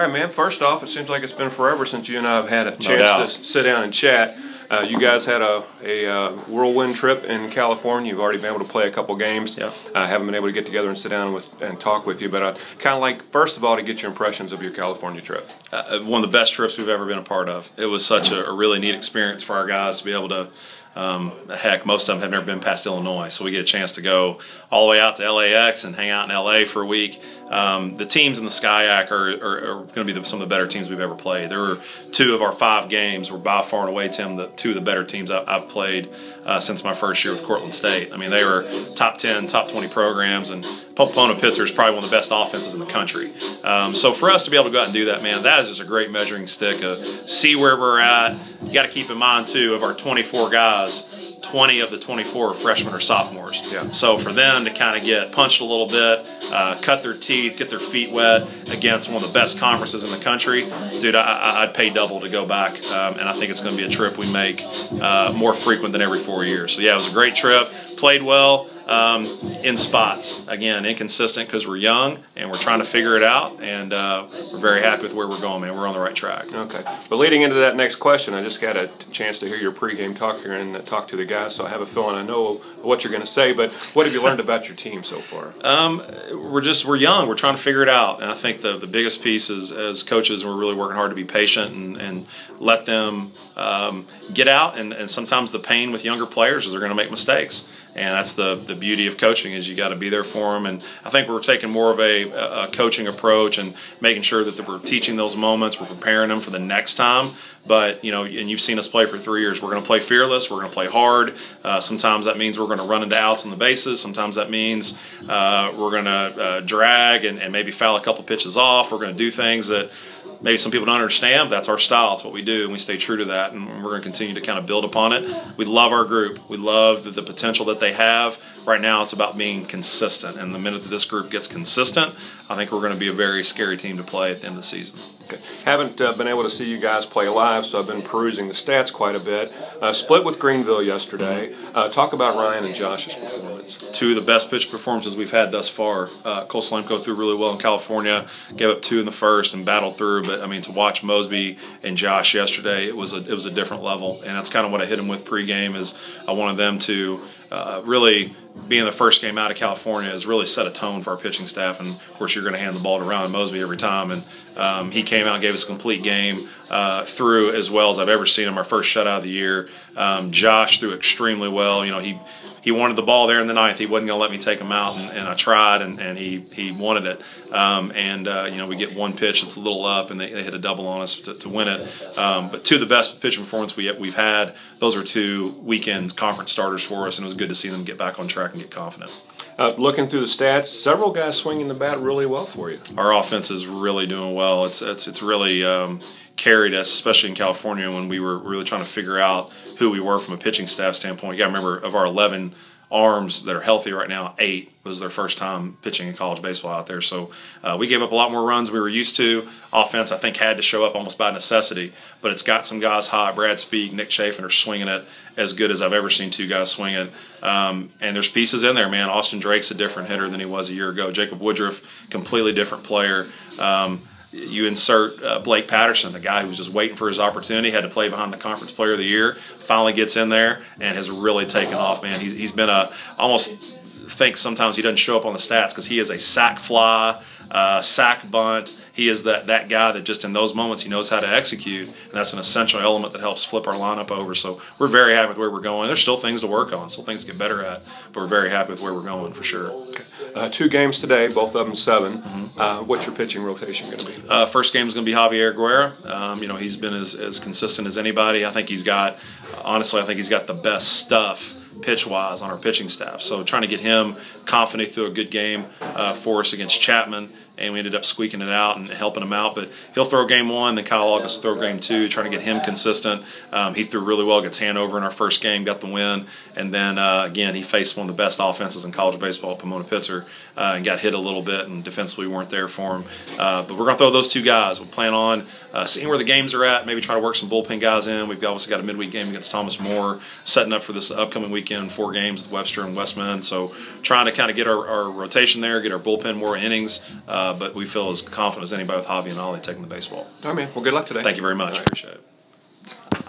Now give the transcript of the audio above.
All right, man. First off, it seems like it's been forever since you and I have had a chance to sit down and chat. Uh, you guys had a, a uh, whirlwind trip in California. You've already been able to play a couple games. Yep. I haven't been able to get together and sit down with and talk with you, but I kind of like first of all to get your impressions of your California trip. uh, one of the best trips we've ever been a part of. It was such a, a really neat experience for our guys to be able to. Um, heck, most of them have never been past Illinois, so we get a chance to go all the way out to LAX and hang out in LA for a week. Um, the teams in the SCIAC are, are, are going to be the, some of the better teams we've ever played. There were two of our five games were by far and away, Tim, the two of the better teams I've, I've played uh, since my first year with Cortland State. I mean, they were top 10, top 20 programs, and Pomona Pitzer is probably one of the best offenses in the country. Um, so for us to be able to go out and do that, man, that is just a great measuring stick. Uh, see where we're at. You got to keep in mind too, of our 24 guys. 20 of the 24 are freshmen or sophomores. Yeah. So for them to kind of get punched a little bit, uh, cut their teeth, get their feet wet against one of the best conferences in the country, dude, I, I- I'd pay double to go back. Um, and I think it's going to be a trip we make uh, more frequent than every four years. So yeah, it was a great trip. Played well um, in spots. Again, inconsistent because we're young and we're trying to figure it out. And uh, we're very happy with where we're going, man. We're on the right track. Okay. But leading into that next question, I just got a chance to hear your pregame talk here and uh, talk to the guys, so I have a feeling I know what you're going to say. But what have you learned about your team so far? Um, we're just we're young. We're trying to figure it out, and I think the the biggest piece is as coaches, we're really working hard to be patient and, and let them um, get out. And, and sometimes the pain with younger players is they're going to make mistakes, and that's the the beauty of coaching is you got to be there for them. And I think we're taking more of a, a coaching approach and making sure that we're teaching those moments, we're preparing them for the next time. But you know, and you've seen us play for three years. We're going to play fearless. We're going to play hard. Uh, sometimes that means we're going to run into outs on the bases. Sometimes that means uh, we're going to uh, drag and, and maybe foul a couple pitches off. We're going to do things that maybe some people don't understand. But that's our style. It's what we do, and we stay true to that. And we're going to continue to kind of build upon it. We love our group. We love the, the potential that they have. Right now, it's about being consistent. And the minute that this group gets consistent, I think we're going to be a very scary team to play at the end of the season. Okay. Haven't uh, been able to see you guys play live, so I've been perusing the stats quite a bit. Uh, split with Greenville yesterday. Uh, talk about Ryan and Josh's performance. two of the best pitch performances we've had thus far. Uh, Cole Slamko threw really well in California, gave up two in the first and battled through. But I mean, to watch Mosby and Josh yesterday, it was a it was a different level, and that's kind of what I hit him with pregame. Is I wanted them to uh, really being the first game out of California has really set a tone for our pitching staff. And of course, you're going to hand the ball to Ryan Mosby every time. And um, he came out and gave us a complete game uh, through as well as I've ever seen him. Our first shutout of the year. Um, Josh threw extremely well. You know, he he wanted the ball there in the ninth. He wasn't going to let me take him out, and, and I tried, and, and he he wanted it. Um, and uh, you know, we get one pitch that's a little up, and they, they hit a double on us to, to win it. Um, but two of the best pitching performance we we've had. Those are two weekend conference starters for us, and it was good to see them get back on track and get confident. Uh, looking through the stats, several guys swinging the bat really well for you. Our offense is really doing well. It's it's it's really um, carried us, especially in California when we were really trying to figure out who we were from a pitching staff standpoint. Got to remember of our 11 arms that are healthy right now, eight was their first time pitching in college baseball out there. So uh, we gave up a lot more runs we were used to. Offense, I think, had to show up almost by necessity, but it's got some guys hot. Brad Speak, Nick Chafin are swinging it as good as I've ever seen two guys swing it. Um, and there's pieces in there, man. Austin Drake's a different hitter than he was a year ago. Jacob Woodruff, completely different player. Um, you insert uh, Blake Patterson, the guy who was just waiting for his opportunity, had to play behind the conference player of the year, finally gets in there and has really taken off, man. He's, he's been a almost think sometimes he doesn't show up on the stats because he is a sack fly, uh, sack bunt. He is that, that guy that just in those moments he knows how to execute, and that's an essential element that helps flip our lineup over. So we're very happy with where we're going. There's still things to work on, still things to get better at, but we're very happy with where we're going for sure. Uh, two games today, both of them 7 Uh, what's your pitching rotation going to be? Uh, first game is going to be Javier Guerra. Um, you know, he's been as, as consistent as anybody. I think he's got, honestly, I think he's got the best stuff pitch wise on our pitching staff. So trying to get him confident through a good game uh, for us against Chapman, and we ended up squeaking it out and helping him out. But he'll throw game one, then Kyle August throw game two, trying to get him consistent. Um, he threw really well against Hanover in our first game, got the win, and then uh, again he faced one of the best offenses in college baseball, Pomona Pitzer, uh, and got hit a little bit, and defensively weren't there for him. Uh, but we're going to throw those two guys. We'll plan on uh, seeing where the games are at, maybe try to work some bullpen guys in. We've obviously got a midweek game against Thomas More, setting up for this upcoming weekend, four games with Webster and Westman. So trying to kind of get our, our rotation there, get our bullpen more innings, uh, uh, but we feel as confident as anybody with Javi and Ollie taking the baseball. All right, man. Well, good luck today. Thank you very much. Right. Appreciate it.